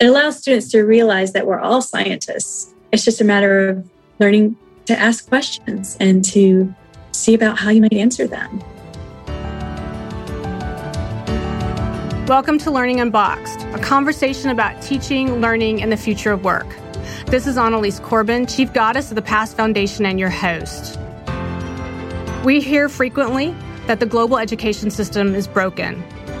it allows students to realize that we're all scientists. It's just a matter of learning to ask questions and to see about how you might answer them. Welcome to Learning Unboxed, a conversation about teaching, learning, and the future of work. This is Annalise Corbin, Chief Goddess of the Past Foundation, and your host. We hear frequently that the global education system is broken.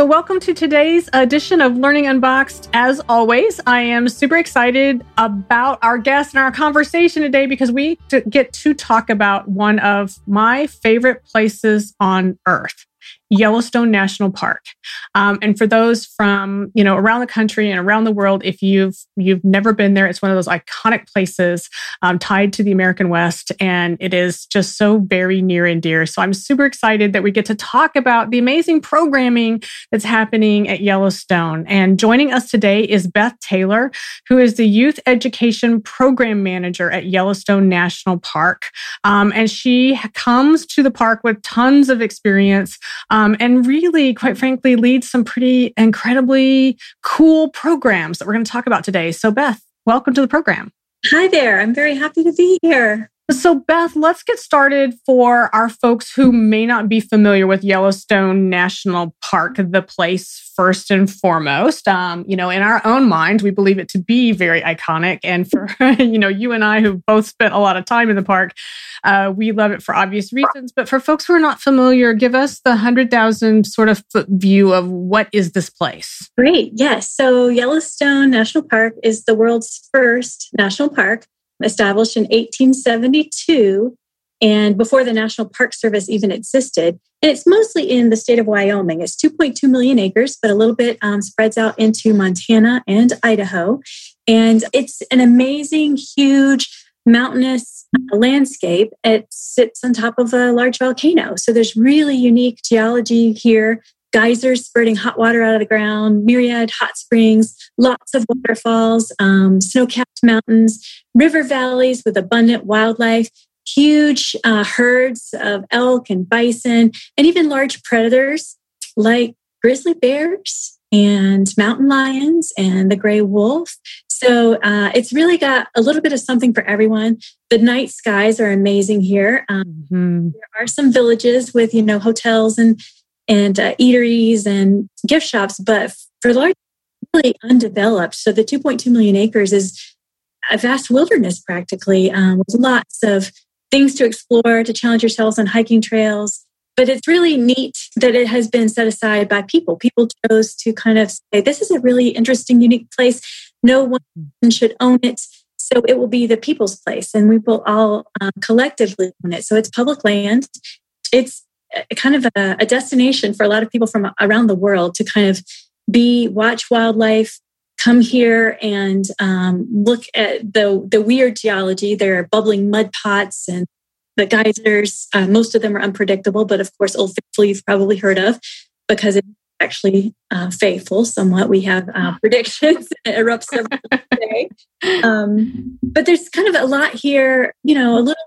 So, welcome to today's edition of Learning Unboxed. As always, I am super excited about our guest and our conversation today because we get to talk about one of my favorite places on earth. Yellowstone National Park. Um, and for those from you know around the country and around the world, if you've you've never been there, it's one of those iconic places um, tied to the American West, and it is just so very near and dear. So I'm super excited that we get to talk about the amazing programming that's happening at Yellowstone. And joining us today is Beth Taylor, who is the Youth Education Program Manager at Yellowstone National Park, um, and she comes to the park with tons of experience um, and really, quite frankly, leads some pretty incredibly cool programs that we're going to talk about today. So, Beth, welcome to the program. Hi there. I'm very happy to be here. So, Beth, let's get started for our folks who may not be familiar with Yellowstone National Park, the place first and foremost. Um, you know, in our own mind, we believe it to be very iconic. And for, you know, you and I who both spent a lot of time in the park, uh, we love it for obvious reasons. But for folks who are not familiar, give us the 100,000 sort of foot view of what is this place? Great. Yes. So, Yellowstone National Park is the world's first national park established in 1872 and before the National Park Service even existed. And it's mostly in the state of Wyoming. It's 2.2 million acres, but a little bit um, spreads out into Montana and Idaho. And it's an amazing, huge, mountainous landscape. It sits on top of a large volcano. So there's really unique geology here geysers spurting hot water out of the ground, myriad hot springs, lots of waterfalls, um, snow capped mountains, river valleys with abundant wildlife, huge uh, herds of elk and bison, and even large predators like grizzly bears and mountain lions and the gray wolf. So uh, it's really got a little bit of something for everyone. The night skies are amazing here. Um, mm-hmm. There are some villages with you know hotels and and uh, eateries and gift shops, but for large, really undeveloped. So the 2.2 million acres is a vast wilderness practically um, with lots of things to explore, to challenge yourselves on hiking trails. But it's really neat that it has been set aside by people. People chose to kind of say, this is a really interesting, unique place. No one should own it. So it will be the people's place, and we will all um, collectively own it. So it's public land. It's kind of a, a destination for a lot of people from around the world to kind of be watch wildlife come here and um, look at the the weird geology. There are bubbling mud pots and the geysers. Uh, most of them are unpredictable, but of course, Old Faithful you've probably heard of because it's actually uh, faithful. Somewhat, we have uh, predictions. it erupts every day. Um, but there's kind of a lot here. You know, a little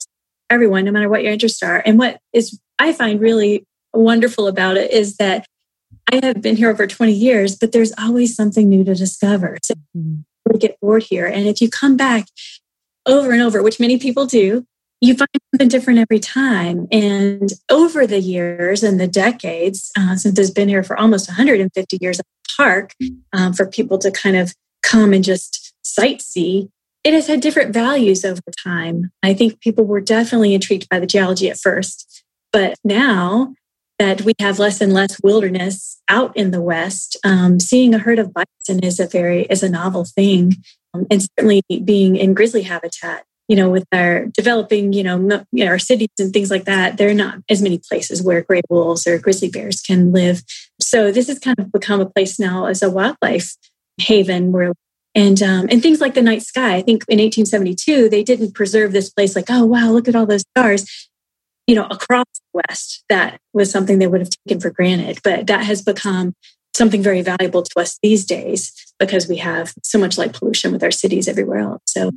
everyone, no matter what your interests are. And what is I find really wonderful about it is that I have been here over 20 years, but there's always something new to discover. So we get bored here. And if you come back over and over, which many people do, you find something different every time. And over the years and the decades, uh, since it's been here for almost 150 years at the park, um, for people to kind of come and just sightsee, it has had different values over time. I think people were definitely intrigued by the geology at first, but now that we have less and less wilderness out in the West, um, seeing a herd of bison is a very is a novel thing, um, and certainly being in grizzly habitat. You know, with our developing, you know, our cities and things like that, there are not as many places where gray wolves or grizzly bears can live. So this has kind of become a place now as a wildlife haven where and um, and things like the night sky. I think in 1872 they didn't preserve this place like, oh wow, look at all those stars. You know, across the West, that was something they would have taken for granted. But that has become something very valuable to us these days because we have so much light pollution with our cities everywhere else. So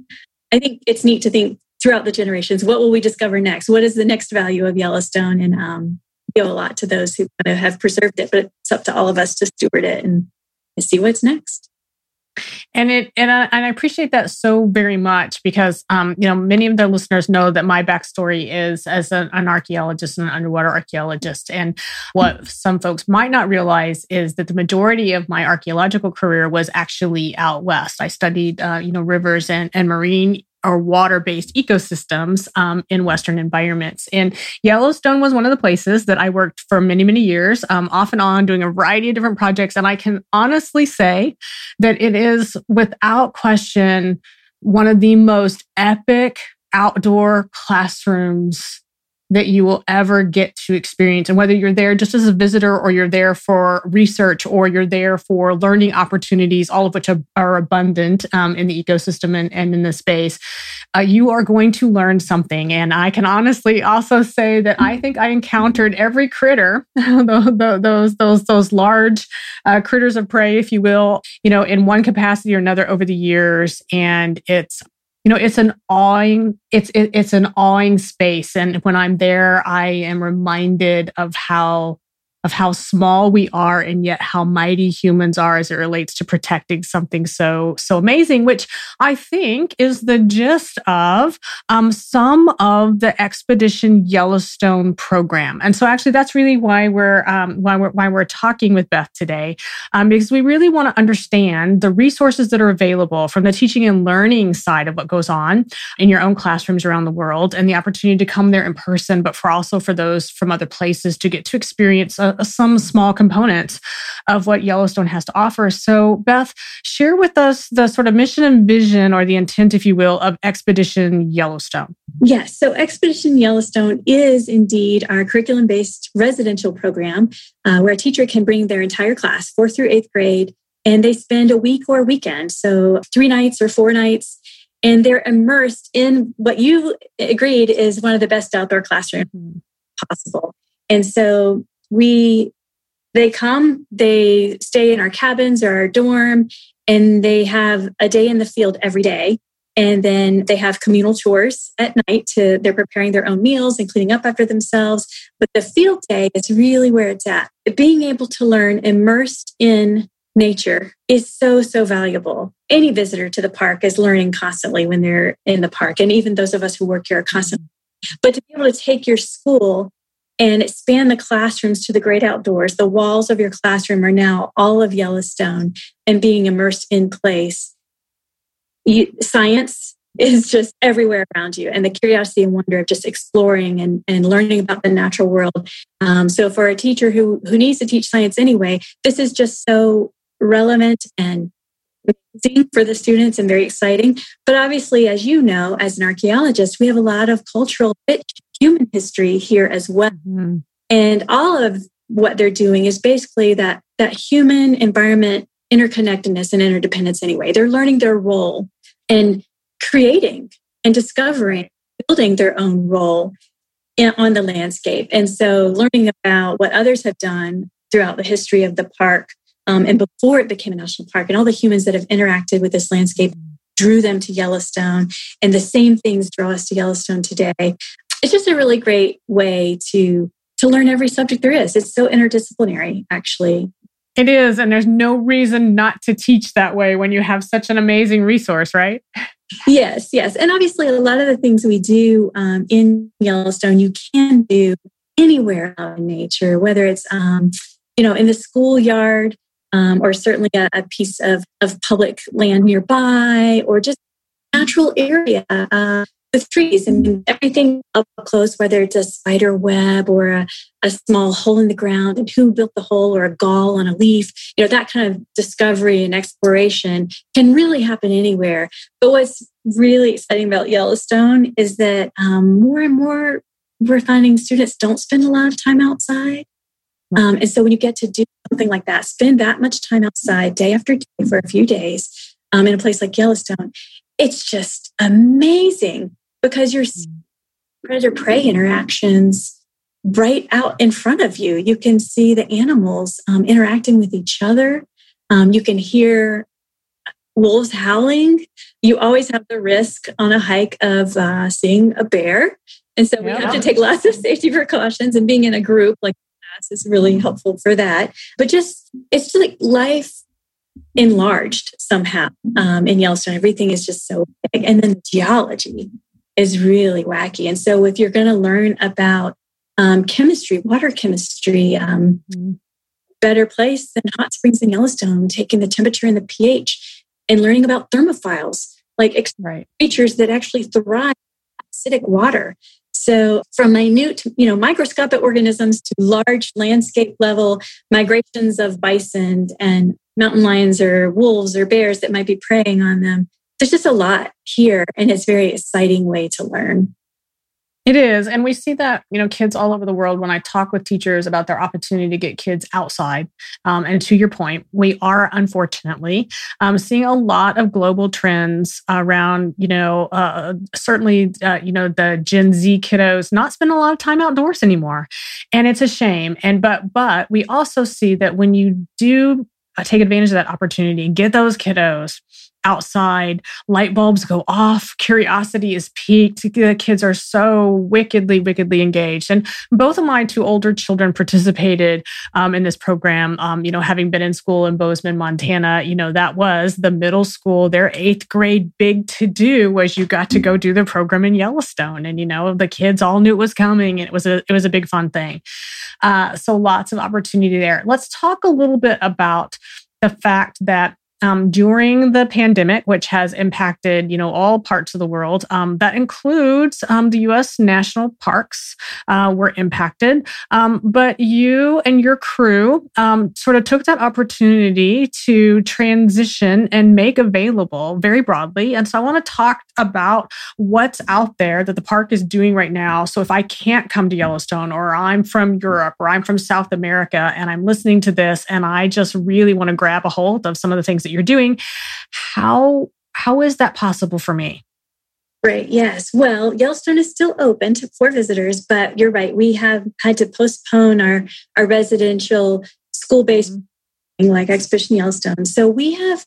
I think it's neat to think throughout the generations, what will we discover next? What is the next value of Yellowstone? And um, you owe a lot to those who kind of have preserved it, but it's up to all of us to steward it and see what's next and it and I, and I appreciate that so very much because um, you know many of the listeners know that my backstory is as an, an archaeologist and an underwater archaeologist. And what some folks might not realize is that the majority of my archaeological career was actually out west. I studied uh, you know rivers and, and marine or water based ecosystems um, in Western environments. And Yellowstone was one of the places that I worked for many, many years, um, off and on, doing a variety of different projects. And I can honestly say that it is without question one of the most epic outdoor classrooms that you will ever get to experience. And whether you're there just as a visitor or you're there for research or you're there for learning opportunities, all of which are, abundant um, in the ecosystem and, and in the space, uh, you are going to learn something. And I can honestly also say that I think I encountered every critter, those, those, those large uh, critters of prey, if you will, you know, in one capacity or another over the years. And it's you know it's an awing it's it, it's an awing space. And when i'm there i am reminded of how of how small we are and yet how mighty humans are as it relates to protecting something so so amazing which i think is the gist of um, some of the expedition yellowstone program. And so actually that's really why we're um, why we're why we're talking with beth today um, because we really want to understand the resources that are available from the teaching and learning side of what goes on in your own classrooms around the world and the opportunity to come there in person but for also for those from other places to get to experience a, some small components of what Yellowstone has to offer. So, Beth, share with us the sort of mission and vision or the intent, if you will, of Expedition Yellowstone. Yes. So, Expedition Yellowstone is indeed our curriculum based residential program uh, where a teacher can bring their entire class, fourth through eighth grade, and they spend a week or a weekend. So, three nights or four nights and they're immersed in what you agreed is one of the best outdoor classrooms possible. And so we they come, they stay in our cabins or our dorm, and they have a day in the field every day. And then they have communal chores at night to they're preparing their own meals and cleaning up after themselves. But the field day is really where it's at. Being able to learn immersed in nature is so, so valuable. Any visitor to the park is learning constantly when they're in the park. And even those of us who work here are constantly. But to be able to take your school and expand the classrooms to the great outdoors. The walls of your classroom are now all of Yellowstone and being immersed in place. You, science is just everywhere around you, and the curiosity and wonder of just exploring and, and learning about the natural world. Um, so, for a teacher who who needs to teach science anyway, this is just so relevant and for the students and very exciting. But obviously, as you know, as an archaeologist, we have a lot of cultural human history here as well. Mm-hmm. And all of what they're doing is basically that that human environment interconnectedness and interdependence anyway. They're learning their role and creating and discovering, building their own role in, on the landscape. And so learning about what others have done throughout the history of the park um, and before it became a national park and all the humans that have interacted with this landscape drew them to Yellowstone. And the same things draw us to Yellowstone today it's just a really great way to to learn every subject there is. It's so interdisciplinary, actually. It is, and there's no reason not to teach that way when you have such an amazing resource, right? Yes, yes, and obviously, a lot of the things we do um, in Yellowstone, you can do anywhere out in nature, whether it's um, you know in the schoolyard um, or certainly a, a, piece of of public land nearby, or just natural area. Uh, with trees and everything up close, whether it's a spider web or a, a, small hole in the ground and who built the hole or a gall on a leaf, you know, that kind of discovery and exploration can really happen anywhere. But what's really exciting about Yellowstone is that um, more and more we're finding students don't spend a lot of time outside. Um, and so when you get to do something like that, spend that much time outside day after day for a few days um, in a place like Yellowstone, it's just amazing because you're mm. predator prey interactions right out in front of you. You can see the animals um, interacting with each other. Um, you can hear wolves howling. You always have the risk on a hike of uh, seeing a bear. And so we have to take lots of safety precautions and being in a group like this is really helpful for that. But just, it's like life enlarged somehow um, in Yellowstone. Everything is just so big. And then the geology is really wacky. And so if you're going to learn about um, chemistry, water chemistry, um, mm-hmm. better place than hot springs in Yellowstone, taking the temperature and the pH and learning about thermophiles, like right. creatures that actually thrive in acidic water. So from minute, you know, microscopic organisms to large landscape level migrations of bison and mountain lions or wolves or bears that might be preying on them. There's just a lot here and it's a very exciting way to learn. It is. And we see that, you know, kids all over the world when I talk with teachers about their opportunity to get kids outside. Um, and to your point, we are unfortunately um, seeing a lot of global trends around, you know, uh, certainly, uh, you know, the Gen Z kiddos not spend a lot of time outdoors anymore. And it's a shame. And, but, but we also see that when you do take advantage of that opportunity, get those kiddos outside, light bulbs go off, curiosity is piqued. The kids are so wickedly, wickedly engaged. And both of my two older children participated um, in this program. Um, you know, having been in school in Bozeman, Montana, you know, that was the middle school, their eighth grade big to do was you got to go do the program in Yellowstone. And, you know, the kids all knew it was coming and it was a, it was a big fun thing. Uh, so lots of opportunity there. Let's talk a little bit about the fact that um, during the pandemic, which has impacted you know all parts of the world. Um, that includes um, the U.S. national parks uh, were impacted, um, but you and your crew um, sort of took that opportunity to transition and make available very broadly. And so I want to talk about what's out there that the park is doing right now. So if I can't come to Yellowstone, or I'm from Europe, or I'm from South America, and I'm listening to this, and I just really want to grab a hold of some of the things that you're doing. How how is that possible for me? Right. Yes. Well, Yellowstone is still open to, for visitors, but you're right. We have had to postpone our our residential school based mm-hmm. like Expedition Yellowstone. So we have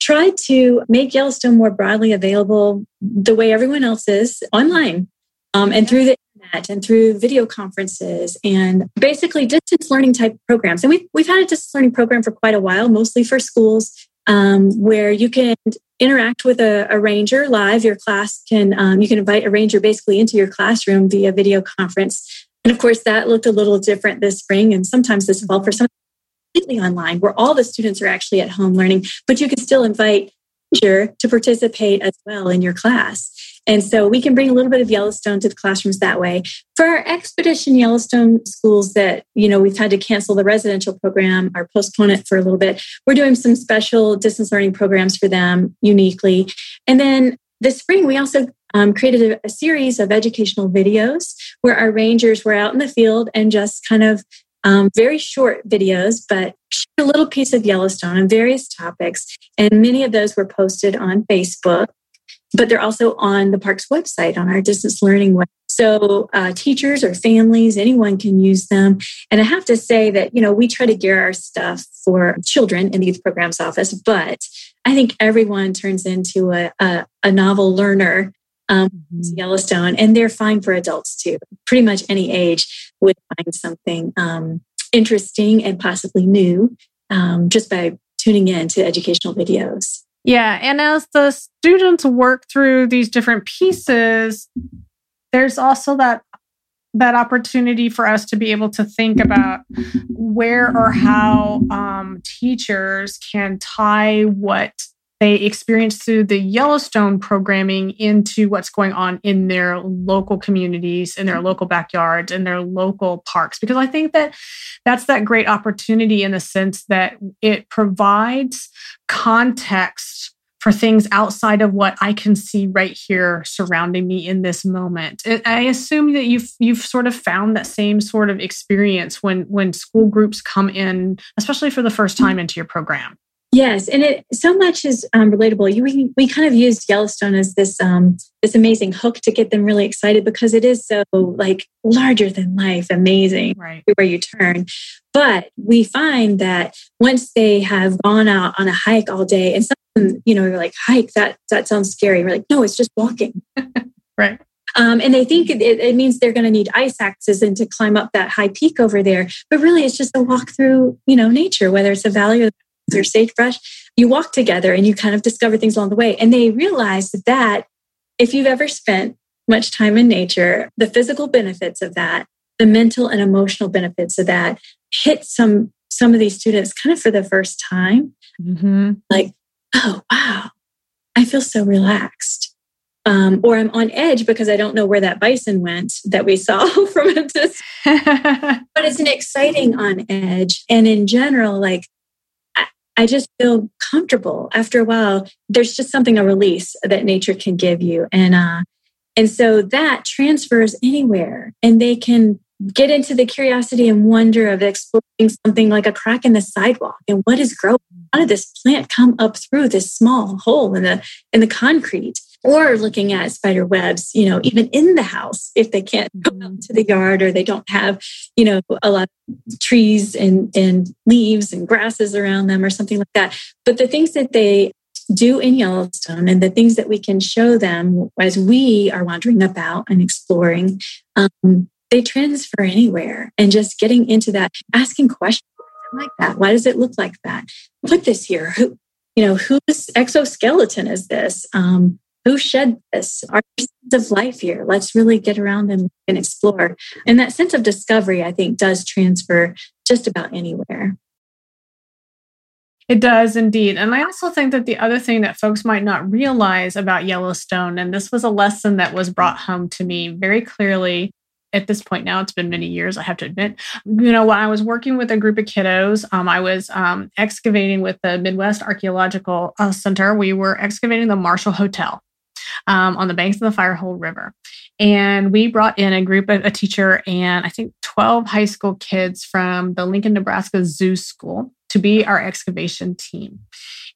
tried to make Yellowstone more broadly available the way everyone else is online um, and through the internet and through video conferences and basically distance learning type programs. And we've, we've had a distance learning program for quite a while, mostly for schools um, where you can interact with a, a ranger live. Your class can, um, you can invite a ranger basically into your classroom via video conference. And of course, that looked a little different this spring and sometimes this fall for some completely online where all the students are actually at home learning, but you can still invite ranger to participate as well in your class. And so we can bring a little bit of Yellowstone to the classrooms that way. For our Expedition Yellowstone schools that, you know, we've had to cancel the residential program or postpone it for a little bit, we're doing some special distance learning programs for them uniquely. And then this spring, we also um, created a, a series of educational videos where our rangers were out in the field and just kind of um, very short videos, but a little piece of Yellowstone on various topics. And many of those were posted on Facebook but they're also on the park's website on our distance learning website. So uh, teachers or families, anyone can use them. And I have to say that, you know, we try to gear our stuff for children in the youth programs office, but I think everyone turns into a, a, a novel learner um, mm-hmm. Yellowstone, and they're fine for adults too. Pretty much any age would find something um, interesting and possibly new um, just by tuning in to educational videos. Yeah. And as the students work through these different pieces, there's also that that opportunity for us to be able to think about where or how um, teachers can tie what they experience through the Yellowstone programming into what's going on in their local communities, in their local backyards, in their local parks. Because I think that that's that great opportunity in the sense that it provides context for things outside of what I can see right here surrounding me in this moment. I assume that you've you've sort of found that same sort of experience when when school groups come in, especially for the first time into your program. Yes, and it so much is um, relatable. You, we we kind of used Yellowstone as this um, this amazing hook to get them really excited because it is so like larger than life, amazing right. where you turn. But we find that once they have gone out on a hike all day, and some you know you're like hike that that sounds scary. We're like no, it's just walking. right. Um, and they think it, it means they're going to need ice axes and to climb up that high peak over there. But really, it's just a walk through, you know, nature, whether it's a valley or or sagebrush, you walk together and you kind of discover things along the way. And they realize that if you've ever spent much time in nature, the physical benefits of that, the mental and emotional benefits of that hit some some of these students kind of for the first time. Mm-hmm. Like, oh wow, I feel so relaxed. Um, or I'm on edge because I don't know where that bison went that we saw from a distance. but it's an exciting on edge. And in general, like I just feel comfortable after a while. There's just something a release that nature can give you. And uh and so that transfers anywhere and they can get into the curiosity and wonder of exploring something like a crack in the sidewalk and what is growing. How did this plant come up through this small hole in the in the concrete? Or looking at spider webs, you know, even in the house if they can't go out mm-hmm. to the yard or they don't have, you know, a lot of trees and, and leaves and grasses around them or something like that. But the things that they do in Yellowstone and the things that we can show them as we are wandering about and exploring, um, they transfer anywhere and just getting into that, asking questions like that. Why does it look like that? Put this here. Who, you know, whose exoskeleton is this? Um, who shed this? Our sense of life here? Let's really get around and, and explore. And that sense of discovery, I think, does transfer just about anywhere. It does indeed. And I also think that the other thing that folks might not realize about Yellowstone, and this was a lesson that was brought home to me very clearly at this point now, it's been many years, I have to admit. You know, when I was working with a group of kiddos, um, I was um, excavating with the Midwest Archaeological uh, Center. We were excavating the Marshall Hotel um, on the banks of the Firehole River. And we brought in a group of a teacher and I think 12 high school kids from the Lincoln, Nebraska Zoo School to be our excavation team.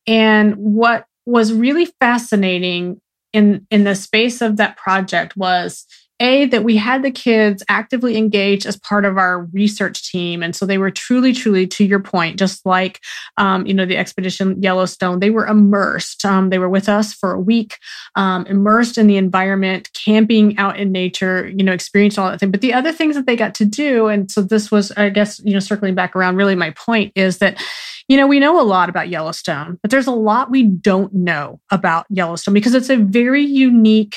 And what was really fascinating in, in the space of that project was a that we had the kids actively engaged as part of our research team. And so they were truly truly to your point just like um, you know the expedition yellowstone they were immersed. Um, they were with us for a week um, immersed in the environment camping out in nature you know experienced all that thing. But the other things that they got to do and so this was i guess you know circling back around really my point is that you know, we know a lot about Yellowstone, but there's a lot we don't know about Yellowstone because it's a very unique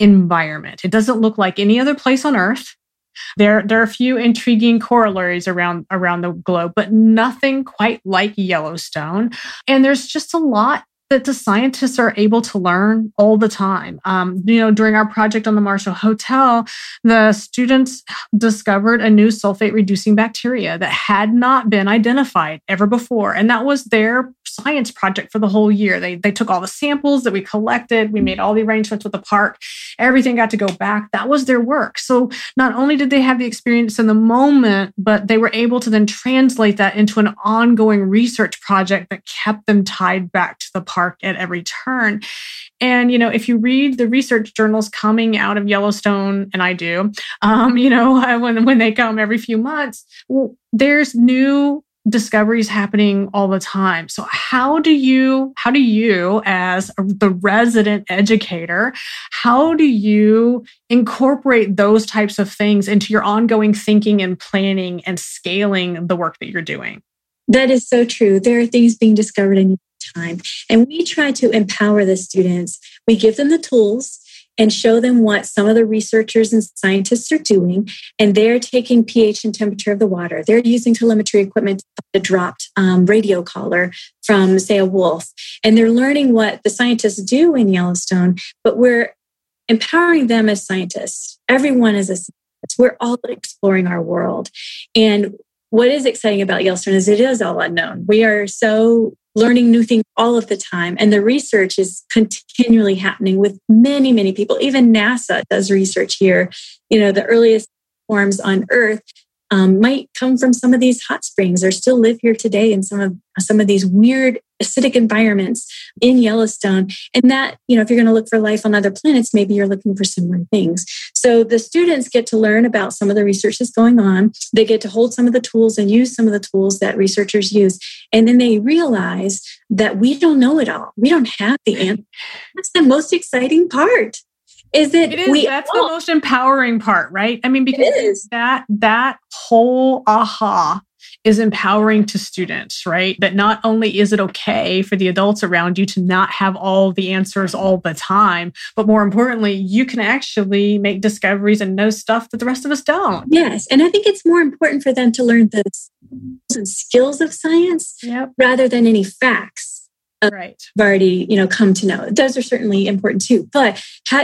environment. It doesn't look like any other place on earth. There, there are a few intriguing corollaries around around the globe, but nothing quite like Yellowstone. And there's just a lot that the scientists are able to learn all the time. Um, you know, during our project on the Marshall Hotel, the students discovered a new sulfate reducing bacteria that had not been identified ever before. And that was their science project for the whole year. They, they took all the samples that we collected, we made all the arrangements with the park, everything got to go back. That was their work. So not only did they have the experience in the moment, but they were able to then translate that into an ongoing research project that kept them tied back to the park at every turn. And, you know, if you read the research journals coming out of Yellowstone, and I do, um, you know, when, when they come every few months, well, there's new discoveries happening all the time. So how do you how do you as the resident educator how do you incorporate those types of things into your ongoing thinking and planning and scaling the work that you're doing? That is so true. There are things being discovered in time and we try to empower the students. We give them the tools and show them what some of the researchers and scientists are doing. And they're taking pH and temperature of the water. They're using telemetry equipment to dropped um, radio collar from, say, a wolf. And they're learning what the scientists do in Yellowstone, but we're empowering them as scientists. Everyone is a scientist. We're all exploring our world. And what is exciting about Yellowstone is it is all unknown. We are so learning new things all of the time. And the research is continually happening with many, many people. Even NASA does research here. You know, the earliest forms on Earth um, might come from some of these hot springs or still live here today in some of some of these weird acidic environments in Yellowstone. And that, you know, if you're going to look for life on other planets, maybe you're looking for similar things. So the students get to learn about some of the research that's going on. They get to hold some of the tools and use some of the tools that researchers use. And then they realize that we don't know it all. We don't have the answer. That's the most exciting part. Is it, it is, we that's all, the most empowering part, right? I mean, because that that whole aha is empowering to students, right? That not only is it okay for the adults around you to not have all the answers all the time, but more importantly, you can actually make discoveries and know stuff that the rest of us don't. Yes. And I think it's more important for them to learn the skills of science yep. rather than any facts right. have already you know come to know. Those are certainly important too but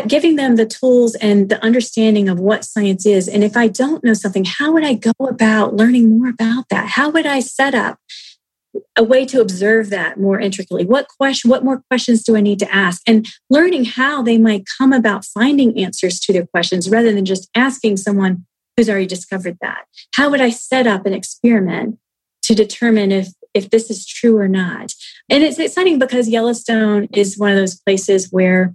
giving them the tools and the understanding of what science is and if i don't know something how would i go about learning more about that? How would i set up a way to observe that more intricately? What question what more questions do i need to ask? And learning how they might come about finding answers to their questions rather than just asking someone who's already discovered that. How would i set up an experiment to determine if if this is true or not. And it's exciting because Yellowstone is one of those places where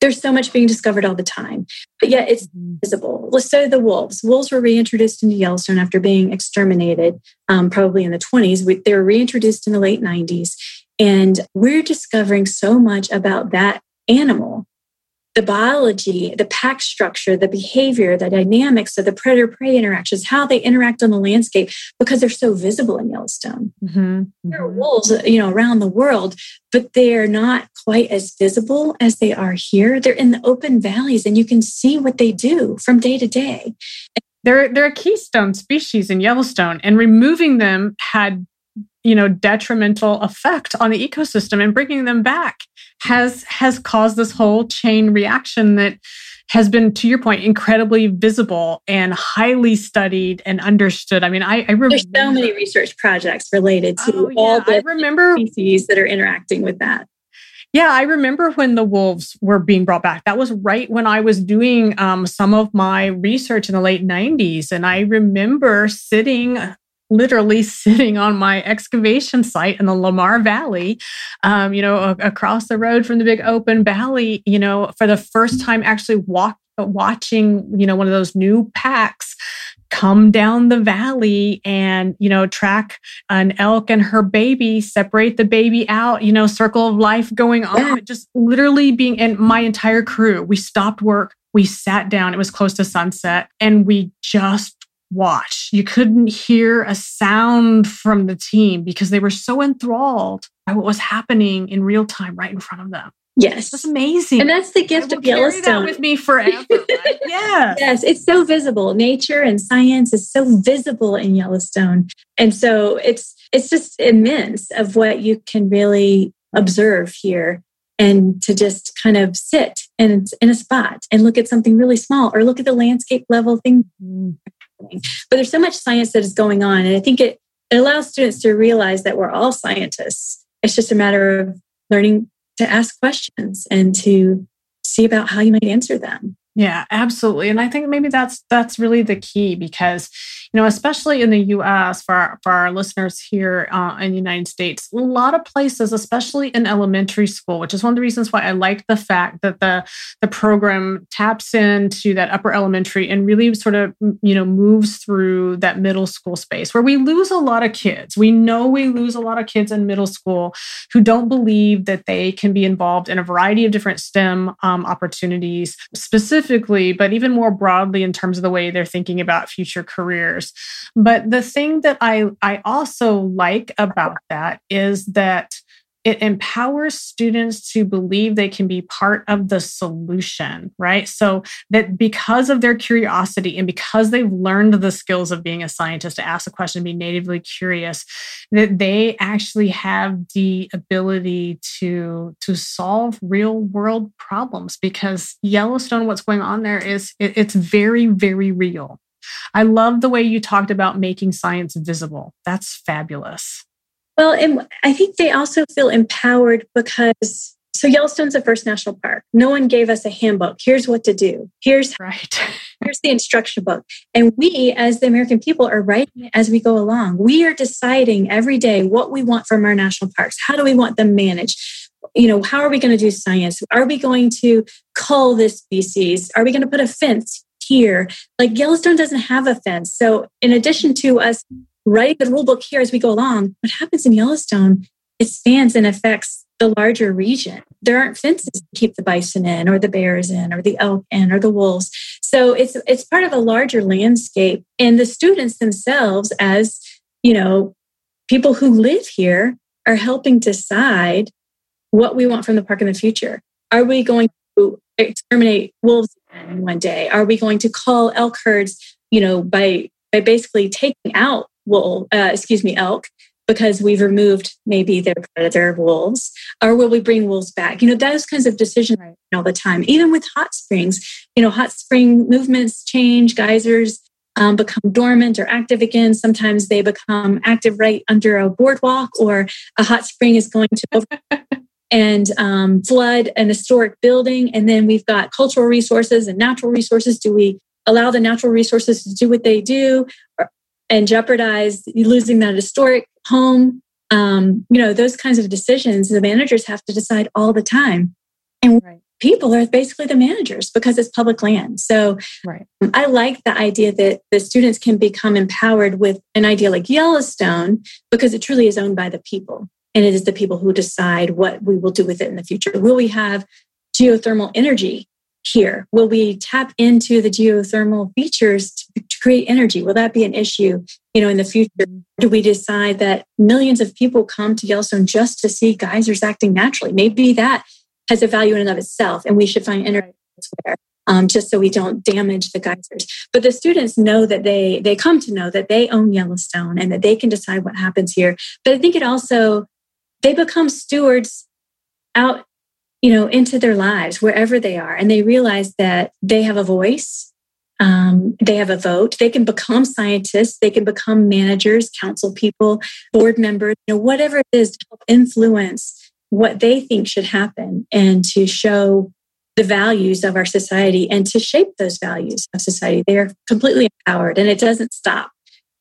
there's so much being discovered all the time, but yet it's mm-hmm. visible. Let's say the wolves. Wolves were reintroduced into Yellowstone after being exterminated, um, probably in the 20s. They were reintroduced in the late 90s. And we're discovering so much about that animal the biology, the pack structure, the behavior, the dynamics of the predator prey interactions, how they interact on the landscape, because they're so visible in Yellowstone. Mm-hmm. Mm-hmm. There are wolves, you know, around the world, but they are not quite as visible as they are here. They're in the open valleys, and you can see what they do from day to day. They're they're a keystone species in Yellowstone, and removing them had you know detrimental effect on the ecosystem and bringing them back has has caused this whole chain reaction that has been to your point incredibly visible and highly studied and understood i mean i, I remember there's so many research projects related to oh, yeah. all the I remember, species that are interacting with that yeah, I remember when the wolves were being brought back. That was right when I was doing um, some of my research in the late 90s. And I remember sitting literally sitting on my excavation site in the Lamar Valley, um, you know, across the road from the big open valley, you know, for the first time actually walk, watching, you know, one of those new packs come down the valley and you know track an elk and her baby separate the baby out you know circle of life going on just literally being and my entire crew. We stopped work we sat down it was close to sunset and we just watch. You couldn't hear a sound from the team because they were so enthralled by what was happening in real time right in front of them. Yes. That's amazing. And that's the gift of Yellowstone. with me forever. Right? yeah. Yes, it's so visible. Nature and science is so visible in Yellowstone. And so it's it's just immense of what you can really observe here and to just kind of sit in, in a spot and look at something really small or look at the landscape level thing mm. Mm. But there's so much science that is going on. And I think it, it allows students to realize that we're all scientists. It's just a matter of learning to ask questions and to see about how you might answer them. Yeah, absolutely. And I think maybe that's that's really the key because you know, especially in the U.S. for our, for our listeners here uh, in the United States, a lot of places, especially in elementary school, which is one of the reasons why I like the fact that the the program taps into that upper elementary and really sort of you know moves through that middle school space where we lose a lot of kids. We know we lose a lot of kids in middle school who don't believe that they can be involved in a variety of different STEM um, opportunities, specifically, but even more broadly in terms of the way they're thinking about future careers. But the thing that I, I also like about that is that it empowers students to believe they can be part of the solution, right? So that because of their curiosity and because they've learned the skills of being a scientist to ask a question, be natively curious, that they actually have the ability to, to solve real world problems because Yellowstone, what's going on there is it, it's very, very real. I love the way you talked about making science visible. That's fabulous. Well, and I think they also feel empowered because so Yellowstone's the first national park. No one gave us a handbook. Here's what to do. Here's right. here's the instruction book. And we, as the American people, are writing it as we go along. We are deciding every day what we want from our national parks. How do we want them managed? You know, how are we going to do science? Are we going to cull this species? Are we going to put a fence here? Like Yellowstone doesn't have a fence. So, in addition to us writing the rule book here as we go along, what happens in Yellowstone, spans and affects the larger region. There aren't fences to keep the bison in or the bears in or the elk in or the wolves. So it's it's part of a larger landscape. And the students themselves, as you know, people who live here are helping decide what we want from the park in the future. Are we going to exterminate wolves in one day? Are we going to call elk herds, you know, by by basically taking out wool, uh, excuse me, elk because we've removed maybe their predator wolves or will we bring wolves back? You know those kinds of decisions right. all the time. Even with hot springs you know hot spring movements change geysers um, become dormant or active again. Sometimes they become active right under a boardwalk or a hot spring is going to over and um, flood an historic building. And then we've got cultural resources and natural resources. Do we allow the natural resources to do what they do and jeopardize losing that historic home. Um, you know those kinds of decisions the managers have to decide all the time. And right. people are basically the managers because it's public land. So right. i like the idea that the students can become empowered with an idea like yellowstone because it truly is owned by the people. And it is the people who decide what we will do with it in the future. Will we have geothermal energy here? Will we tap into the geothermal features to, to, create energy? Will that be an issue, you know, in the future? Do we decide that millions of people come to Yellowstone just to see geysers acting naturally? Maybe that has a value in and of itself, and we should find energy elsewhere. Um, just so we don't damage the geysers. But the students know that they they come to know that they own Yellowstone and that they can decide what happens here. But I think it also they become stewards out you know, into their lives wherever they are, and they realize that they have a voice, um, they have a vote. They can become scientists, they can become managers, council people, board members, you know, whatever it is to help influence what they think should happen and to show the values of our society and to shape those values of society. They are completely empowered, and it doesn't stop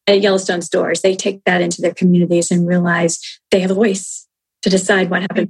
at Yellowstone's doors. They take that into their communities and realize they have a voice to decide what happens.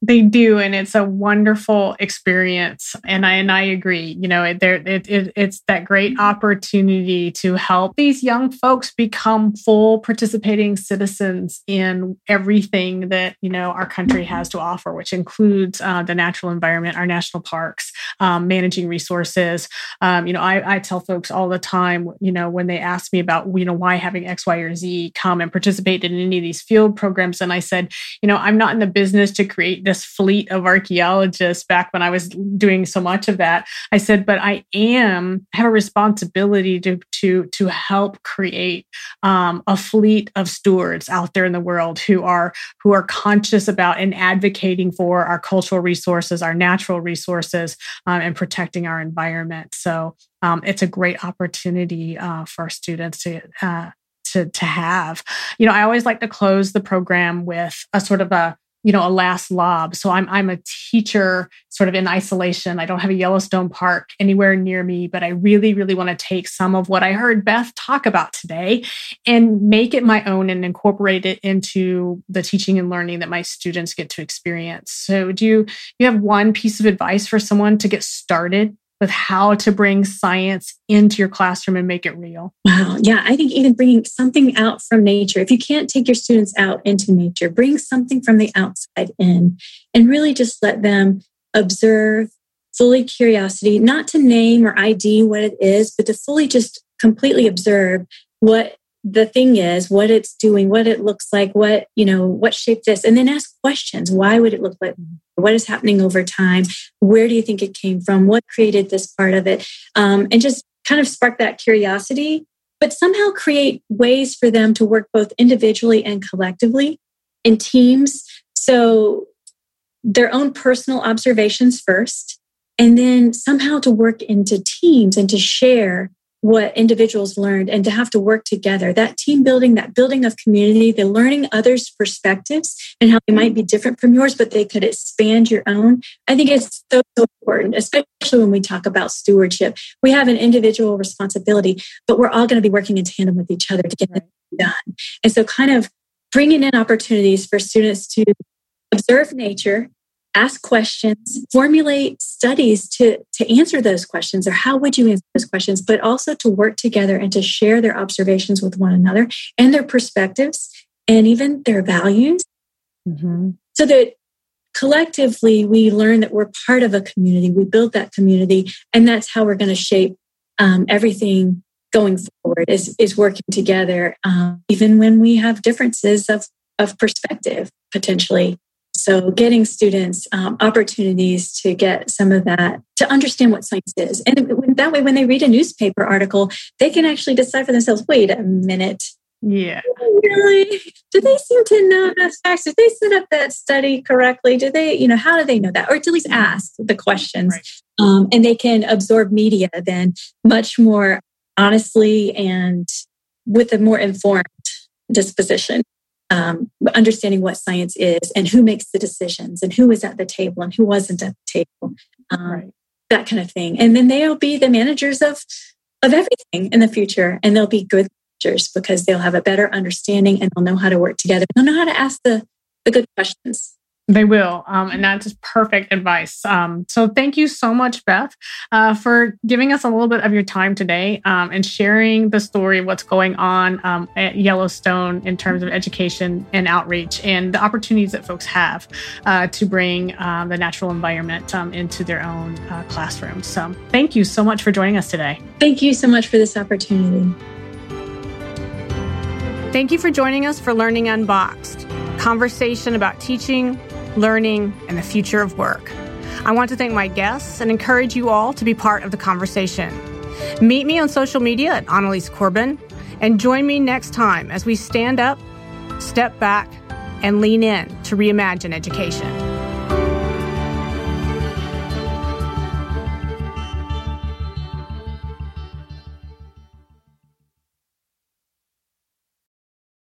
They do, and it's a wonderful experience. And I and I agree. You know, it, there it, it, it's that great opportunity to help these young folks become full participating citizens in everything that you know our country has to offer, which includes uh, the natural environment, our national parks, um, managing resources. Um, you know, I, I tell folks all the time, you know, when they ask me about you know why having X, Y, or Z come and participate in any of these field programs, and I said, you know, I'm not in the business to create this fleet of archaeologists back when I was doing so much of that. I said, but I am have a responsibility to to to help create um, a fleet of stewards out there in the world who are who are conscious about and advocating for our cultural resources, our natural resources, um, and protecting our environment. So um, it's a great opportunity uh, for students to. Uh, to, to have you know i always like to close the program with a sort of a you know a last lob. So i'm i'm a teacher sort of in isolation. I don't have a yellowstone park anywhere near me but i really really want to take some of what i heard beth talk about today and make it my own and incorporate it into the teaching and learning that my students get to experience. So do you you have one piece of advice for someone to get started with how to bring science into your classroom and make it real. Wow. Yeah. I think even bringing something out from nature, if you can't take your students out into nature, bring something from the outside in and really just let them observe fully curiosity, not to name or ID what it is, but to fully just completely observe what the thing is what it's doing what it looks like what you know what shape this and then ask questions. Why would it look like what is happening over time? Where do you think it came from? What created this part of it? Um, and just kind of spark that curiosity but somehow create ways for them to work both individually and collectively in teams. So their own personal observations first and then somehow to work into teams and to share what individuals learned and to have to work together. That team building that building of community the learning others perspectives and how they might be different from yours but they could expand your own. I think it's so, so important especially when we talk about stewardship. We have an individual responsibility but we're all going to be working in tandem with each other to get it done. And so kind of bringing in opportunities for students to observe nature ask questions, formulate studies to, to answer those questions or how would you answer those questions, but also to work together and to share their observations with one another and their perspectives and even their values. Mm-hmm. So that collectively we learn that we're part of a community, we build that community, and that's how we're going to shape um, everything going forward is, is working together, um, even when we have differences of, of perspective potentially. So, getting students um, opportunities to get some of that, to understand what science is. And that way, when they read a newspaper article, they can actually decide for themselves wait a minute. Yeah. Really? Do they seem to know the facts? Did they set up that study correctly? Do they, you know, how do they know that? Or at least ask the questions. Right. Um, and they can absorb media then much more honestly and with a more informed disposition um, understanding what science is and who makes the decisions and who is at the table and who wasn't at the table, um, right. that kind of thing. And then they'll be the managers of of everything in the future, and they'll be good managers because they'll have a better understanding and they'll know how to work together. They'll know how to ask the the good questions. They will. Um, and that's perfect advice. Um, so thank you so much, Beth, uh, for giving us a little bit of your time today um, and sharing the story of what's going on um, at Yellowstone in terms of education and outreach and the opportunities that folks have uh, to bring um, the natural environment um, into their own uh, classrooms. So thank you so much for joining us today. Thank you so much for this opportunity. Thank you for joining us for Learning Unboxed, conversation about teaching learning, and the future of work. I want to thank my guests and encourage you all to be part of the conversation. Meet me on social media at Annalies Corbin and join me next time as we stand up, step back, and lean in to reimagine education.